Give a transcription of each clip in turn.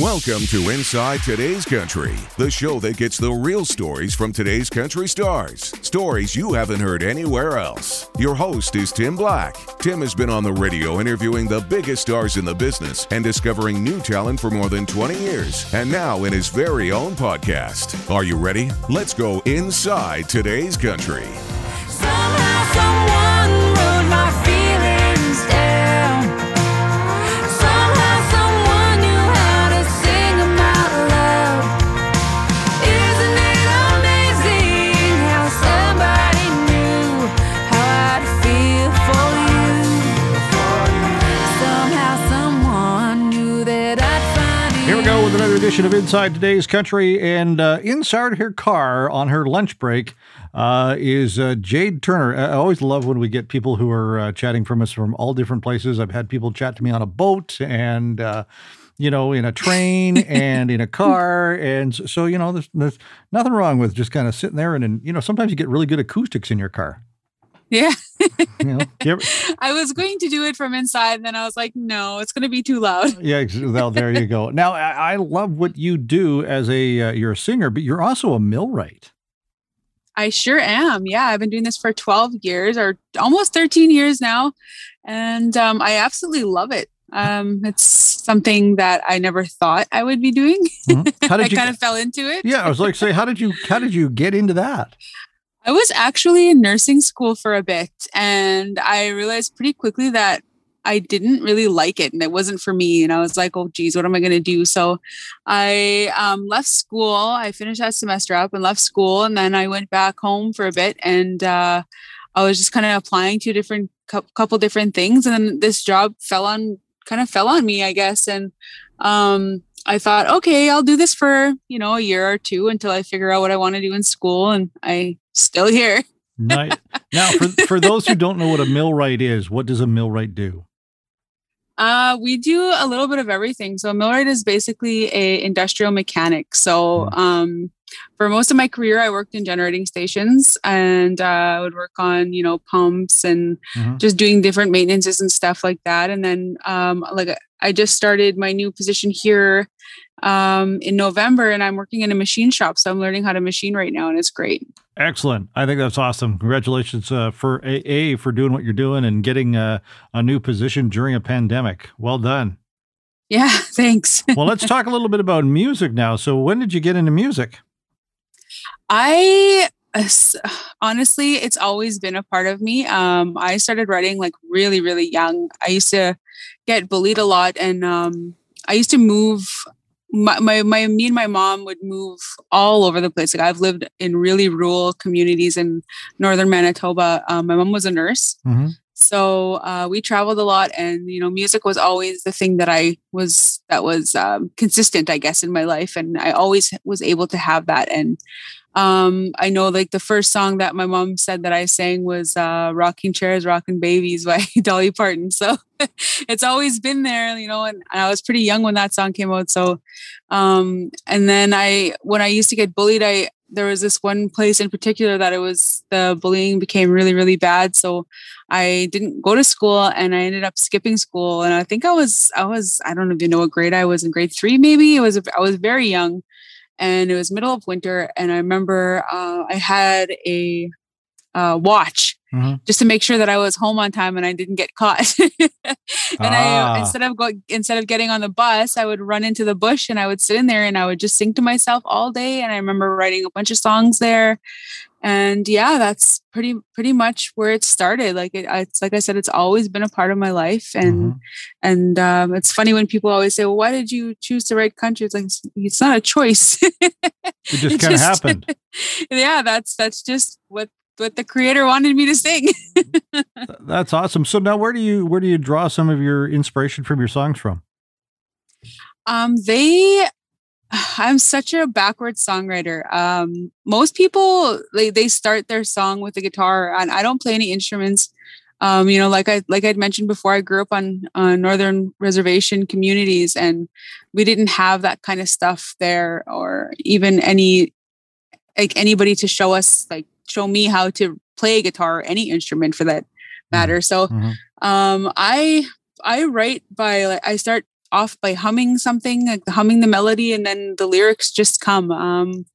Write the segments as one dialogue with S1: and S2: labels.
S1: Welcome to Inside Today's Country, the show that gets the real stories from today's country stars. Stories you haven't heard anywhere else. Your host is Tim Black. Tim has been on the radio interviewing the biggest stars in the business and discovering new talent for more than 20 years, and now in his very own podcast. Are you ready? Let's go inside today's country.
S2: Edition of Inside Today's Country. And uh, inside her car on her lunch break uh, is uh, Jade Turner. I always love when we get people who are uh, chatting from us from all different places. I've had people chat to me on a boat and, uh, you know, in a train and in a car. And so, so, you know, there's, there's nothing wrong with just kind of sitting there. And, and, you know, sometimes you get really good acoustics in your car.
S3: Yeah.
S2: You know, You ever-
S3: I was going to do it from inside, and then I was like, no, it's going to be too loud.
S2: yeah, well, there you go. Now, I, I love what you do as a, uh, you're a singer, but you're also a millwright.
S3: I sure am. Yeah, I've been doing this for 12 years or almost 13 years now. And um, I absolutely love it. Um, it's something that I never thought I would be doing.
S2: Mhm. How
S3: I
S2: you?
S3: kind of fell into it.
S2: yeah, I was like, say, how did you? How did you get into that?
S3: I was actually in nursing school for a bit, and I realized pretty quickly that I didn't really like it, and it wasn't for me. And I was like, "Oh, geez, what am I going to do?" So, I um, left school. I finished that semester up and left school, and then I went back home for a bit, and uh, I was just kind of applying to different cou- couple different things, and then this job fell on kind of fell on me, I guess, and um, I thought, okay, I'll do this for you know a year or two until I figure out what I want to do in school, and I still here.
S2: Night. now, for for those who don't know what a millwright is, what does a millwright do?
S3: Uh, we do a little bit of everything. So a millwright is basically a industrial mechanic. So um, for most of my career, I worked in generating stations, and uh, I would work on you know pumps and
S2: Mhm.
S3: just doing different maintenances and stuff like that. And then um, like I just started my new position here um, in November, and I'm working in a machine shop. So I'm learning how to machine right now, and it's great.
S2: Excellent. I think that's awesome. Congratulations uh, for a, a for doing what you're doing and getting uh, a new position during a pandemic. Well done.
S3: Yeah, thanks.
S2: Well, let's talk a little bit about music now. So, when did you get into music?
S3: I honestly, it's always been a part of me. Um, I started writing like really, really young. I used to get bullied a lot, and um, I used to move. My, my, my, me and my mom would move all over the place. Like I've lived in really rural communities in northern Manitoba. Um, my mom was a nurse,
S2: Mm-hmm.
S3: so uh, we traveled a lot, and you know, music was always the thing that I was that was um, consistent, I guess, in my life, and I always was able to have that. And um, I know, like the first song that my mom said that I sang was uh, "Rocking Chairs, Rocking Babies" by Dolly Parton. So it's always been there, you know. And, and I was pretty young when that song came out. So, um, and then I, when I used to get bullied, I there was this one place in particular that it was the bullying became really, really bad. So I didn't go to school and I ended up skipping school. And I think I was, I was, I don't even know what grade I was in grade three, maybe it was, I was very young and it was middle of winter. And I remember uh, I had a uh, watch
S2: Mhm.
S3: just to make sure that I was home on time and I didn't get caught. and
S2: Ah.
S3: I instead of going instead of getting on the bus, I would run into the bush and I would sit in there and I would just sing to myself all day. And I remember writing a bunch of songs there. And yeah, that's pretty pretty much where it started. Like it, it's like I said, it's always been a part of my life. And
S2: Mhm.
S3: and um, it's funny when people always say, "Well, why did you choose to write country?" It's like it's not a choice.
S2: It just kind of happened.
S3: yeah, that's that's just what what the creator wanted me to sing.
S2: That's awesome. So now, where do you where do you draw some of your inspiration from your songs from?
S3: Um, they, I'm such a backwards songwriter. Um, most people they they start their song with the guitar, and I don't play any instruments. Um, you know, like I like I'd mentioned before, I grew up on uh, northern reservation communities, and we didn't have that kind of stuff there, or even any like anybody to show us like show me how to play a guitar or any instrument for that matter. So
S2: Mhm.
S3: um, I I write by like I start off by humming something, like humming the melody, and then the lyrics just come. Um,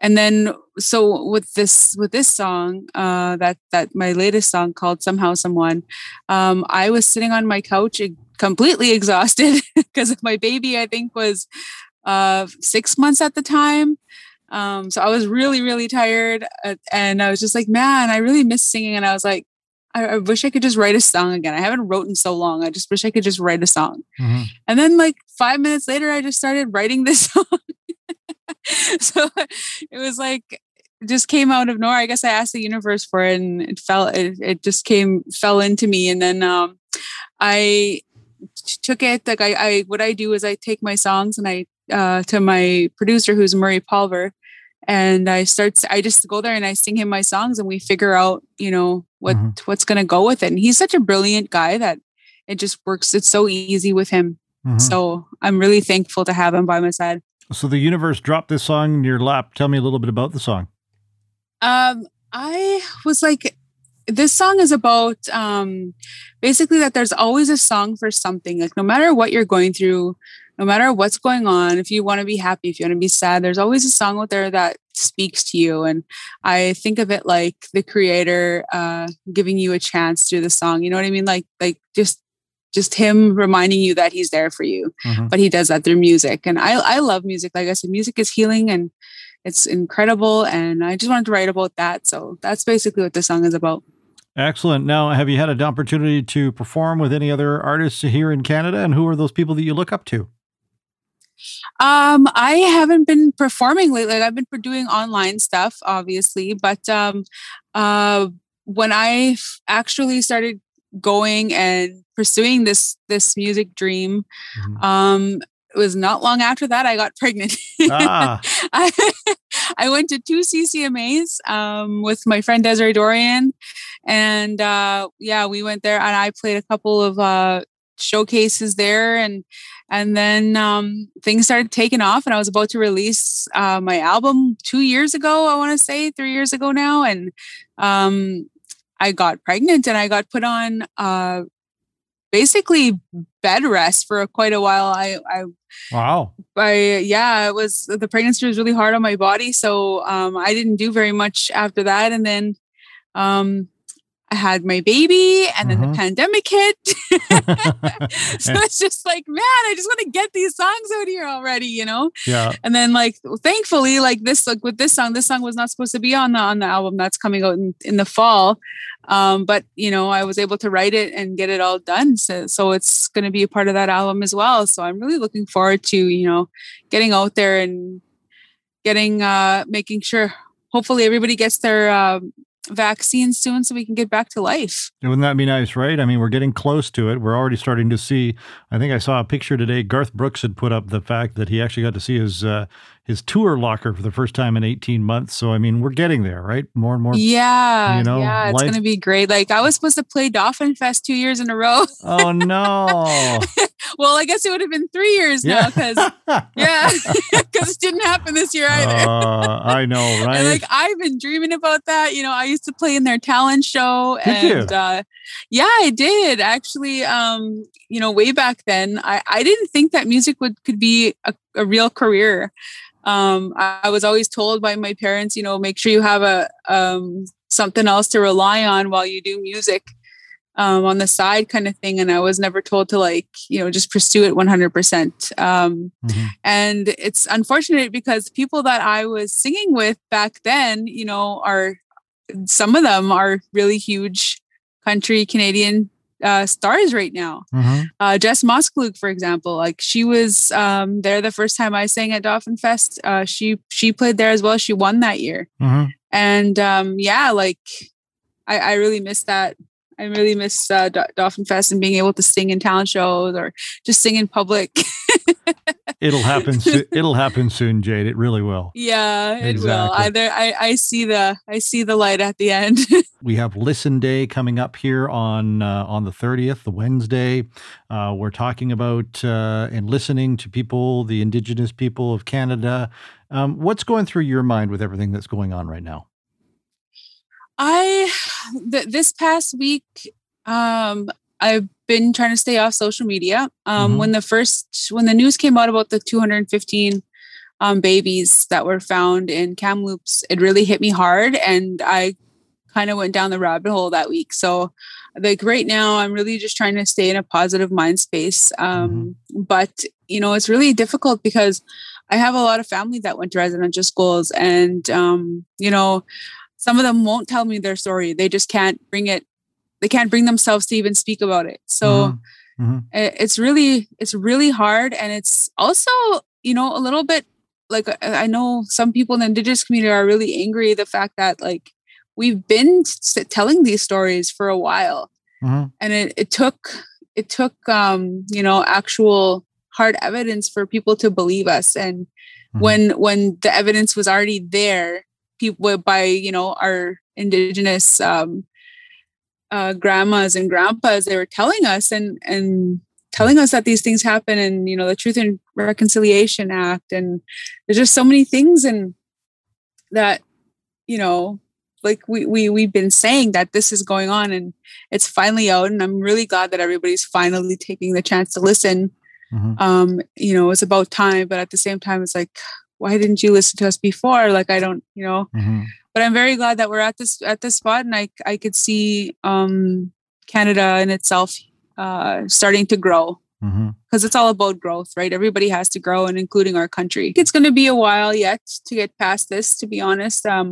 S3: and then so with this with this song, uh, that that my latest song called "Somehow Someone," um, I was sitting on my couch completely exhausted because my baby, I think, was uh, six months at the time. Um, so I was really, really tired. Uh, and I was just like, man, I really miss singing. And I was like, I, I, wish I could just write a song again. I haven't wrote in so long. I just wish I could just write a song. Mm-hmm. And then like five minutes later, I just started writing this song. so it was like, just came out of nowhere. I guess I asked the universe for it and it fell, it, it just came, fell into me. And then, um, I took it like I, I, what I do is I take my songs and I, uh, to my producer, who's Murray Pulver, and I start I just go there and I sing him my songs and we figure out, you know, what mm-hmm. what's going to go with it. And he's such a brilliant guy that it just works it's so easy with him. Mm-hmm. So, I'm really thankful to have him by my side.
S2: So the universe dropped this song in your lap. Tell me a little bit about the song.
S3: Um I was like this song is about um basically that there's always a song for something. Like no matter what you're going through, no matter what's going on, if you want to be happy, if you want to be sad, there's always a song out there that speaks to you. And I think of it like the creator uh, giving you a chance through the song. You know what I mean? Like, like just just him reminding you that he's there for you. Mm-hmm. But he does that through music. And I I love music. Like I said, music is healing and it's incredible. And I just wanted to write about that. So that's basically what the song is about.
S2: Excellent. Now, have you had an opportunity to perform with any other artists here in Canada? And who are those people that you look up to?
S3: Um, I haven't been performing lately. Like I've been doing online stuff, obviously, but um, uh, when I actually started going and pursuing this this music dream, mm-hmm. um, it was not long after that I got pregnant. Ah. I, I went to two CCMAs um, with my friend Desiree Dorion, and uh, yeah, we went there and I played a couple of uh, showcases there and and then um, things started taking off and i was about to release uh, my album two years ago i want to say three years ago now. And um, i got pregnant and i got put on uh, basically bed rest for quite a while. I i
S2: wow.
S3: I yeah it was the pregnancy was really hard on my body. So um, i didn't do very much after that. And then um, I had my baby and then mm-hmm. the pandemic hit. so it's just like, man, I just want to get these songs out here already, you know?
S2: Yeah.
S3: And then like thankfully, like this, like with this song, this song was not supposed to be on the on the album that's coming out in, in the fall. Um, but you know, I was able to write it and get it all done. So so it's gonna be a part of that album as well. So I'm really looking forward to, you know, getting out there and getting uh making sure hopefully everybody gets their uh, vaccine soon so we can get back to life.
S2: Wouldn't that be nice, right? I mean, we're getting close to it. We're already starting to see. I think I saw a picture today. Garth Brooks had put up the fact that he actually got to see his uh, his tour locker for the first time in 18 months. So I mean, we're getting there, right? More and more.
S3: Yeah, you know, yeah, it's life. gonna be great. Like I was supposed to play Dauphin Fest two years in a row.
S2: Oh no.
S3: well, I guess it would have been three years now because yeah, because it didn't happen this year either.
S2: uh, I know, right?
S3: And like I've been dreaming about that. You know, I used to play in their talent show, did and uh, yeah, I did actually. Um, you know, way back then, I I didn't think that music would could be a, a real career um, I was always told by my parents, you know, make sure you have a um, something else to rely on while you do music um, on the side, kind of thing. And I was never told to like, you know, just pursue it 100%. Um, mm-hmm. And it's unfortunate because people that I was singing with back then, you know, are some of them are really huge country Canadian uh, stars right now. Mm-hmm. Uh, Jess Moskaluke, for example, like she was um, there the first time I sang at Dauphin Fest. Uh, she she played there as well. She won that year, mm-hmm. and um, yeah, like I, I really miss that. I really miss uh, Dauphin Fest and being able to sing in talent shows or just sing in public.
S2: it'll happen. So- it'll happen soon, Jade. It really will.
S3: Yeah, it exactly. will. I, I, I see the I see the light at the end.
S2: we have Listen Day coming up here on uh, on the thirtieth, the Wednesday. Uh, we're talking about uh, and listening to people, the Indigenous people of Canada. Um, what's going through your mind with everything that's going on right now?
S3: I th- this past week, um, I've been trying to stay off social media. Um,
S2: Mhm.
S3: When the first, when the news came out about the 215 um, babies that were found in Kamloops, it really hit me hard, and I kind of went down the rabbit hole that week. So, like right now, I'm really just trying to stay in a positive mind space. Um, But you know, it's really difficult because I have a lot of family that went to residential schools, and um, you know, some of them won't tell me their story. They just can't bring it. They can't bring themselves to even speak about it. So
S2: Mhm. Mhm.
S3: it- it's really it's really hard and it's also you know a little bit like I- know some people in the indigenous community are really angry the fact that like we've been s- telling these stories for a while
S2: Mhm.
S3: and it, it took it took um you know actual hard evidence for people to believe us and
S2: Mhm.
S3: when when the evidence was already there people by you know our indigenous um uh, grandmas and grandpas they were telling us and and telling us that these things happen and you know the truth and reconciliation act and there's just so many things and that you know like we, we we've been saying that this is going on and it's finally out and i'm really glad that everybody's finally taking the chance to listen
S2: Mhm.
S3: um you know it's about time but at the same time it's like why didn't you listen to us before? Like i don't you know?
S2: Mhm.
S3: but i'm very glad that we're at this at this spot and i i could see um canada in itself uh starting to grow. Because it's all about growth right? Everybody has to grow and including our country. It's going to be a while yet to get past this to be honest. Um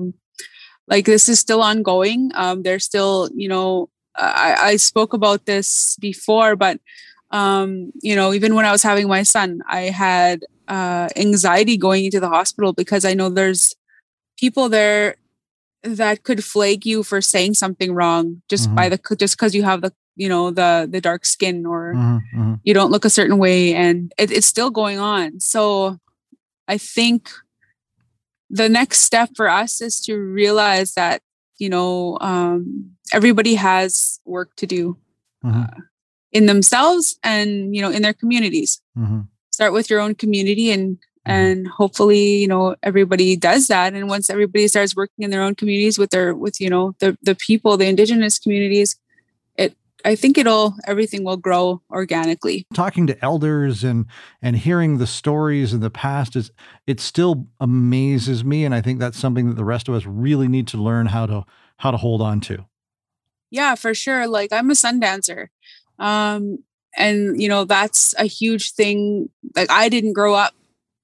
S3: like this is still ongoing. Um there's still you know i i spoke about this before but um you know even when i was having my son i had uh anxiety going into the hospital because i know there's people there that could flag you for saying something wrong just by the just because you have the you know the the dark skin or
S2: Mhm. Mhm.
S3: you don't look a certain way and it, it's still going on so i think the next step for us is to realize that you know um, everybody has work to do
S2: Mhm.
S3: in themselves and you know in their communities
S2: Mhm.
S3: Start with your own community and
S2: Mhm.
S3: and hopefully you know everybody does that. And once everybody starts working in their own communities with their with you know the the people the indigenous communities it i think it'll everything will grow organically.
S2: Talking to elders and and hearing the stories in the past is it still amazes me. And i think that's something that the rest of us really need to learn how to how to hold on to.
S3: Yeah for sure. Like i'm a sun dancer. Um and you know that's a huge thing. Like i didn't grow up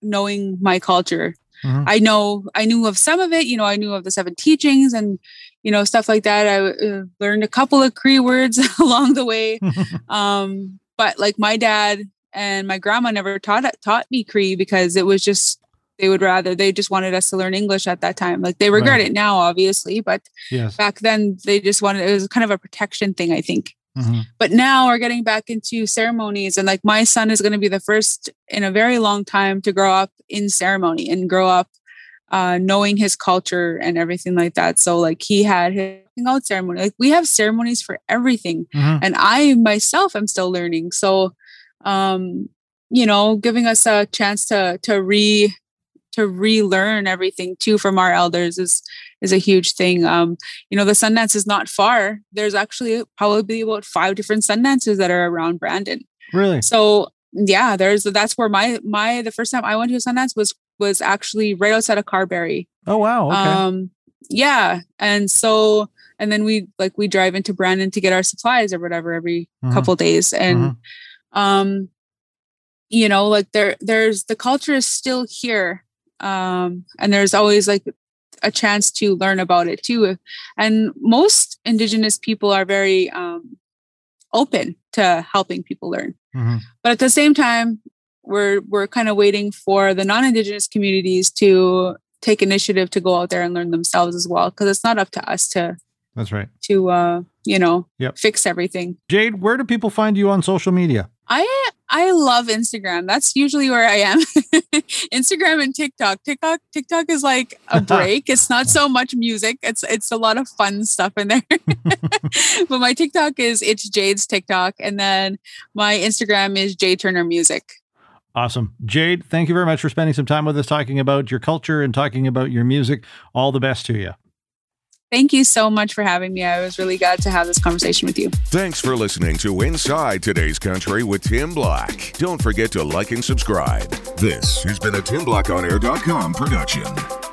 S3: knowing my culture.
S2: Mhm.
S3: i know i knew of some of it you know i knew of the seven teachings and you know stuff like that. I uh, learned a couple of cree words along the way. Um but like my dad and my grandma never taught taught me cree because it was just they would rather they just wanted us to learn english at that time. Like they regret
S2: Right.
S3: it now obviously but
S2: yes.
S3: back then they just wanted it was kind of a protection thing i think
S2: Mhm.
S3: but now we're getting back into ceremonies and like my son is going to be the first in a very long time to grow up in ceremony and grow up uh, knowing his culture and everything like that so like he had his out ceremony like we have ceremonies for everything
S2: Mhm.
S3: and i myself am still learning so um you know giving us a chance to to re to relearn everything too from our elders is is a huge thing. Um you know the sundance is not far. There's actually probably about five different sundances that are around brandon.
S2: Really?
S3: So yeah there's that's where my my the first time i went to a sundance was was actually right outside of carberry.
S2: Oh wow okay.
S3: Um yeah and so and then we like we drive into brandon to get our supplies or whatever every
S2: Mhm.
S3: couple days. And
S2: Mhm.
S3: um you know like there there's the culture is still here um and there's always like a chance to learn about it too and most indigenous people are very um open to helping people learn
S2: Mhm.
S3: but at the same time we're we're kind of waiting for the non-indigenous communities to take initiative to go out there and learn themselves as well because it's not up to us to
S2: that's right
S3: to uh you know
S2: Yep.
S3: fix everything
S2: jade where do people find you on social media
S3: I I love Instagram. That's usually where I am. Instagram and TikTok. TikTok TikTok is like a break. it's not so much music. It's it's a lot of fun stuff in there. but my TikTok is it's Jade's TikTok and then my Instagram is Jade Turner Music.
S2: Awesome. Jade, thank you very much for spending some time with us talking about your culture and talking about your music. All the best to you.
S3: Thank you so much for having me. I was really glad to have this conversation with you.
S1: Thanks for listening to Inside Today's Country with Tim Black. Don't forget to like and subscribe. This has been a TimBlackOnAir.com production.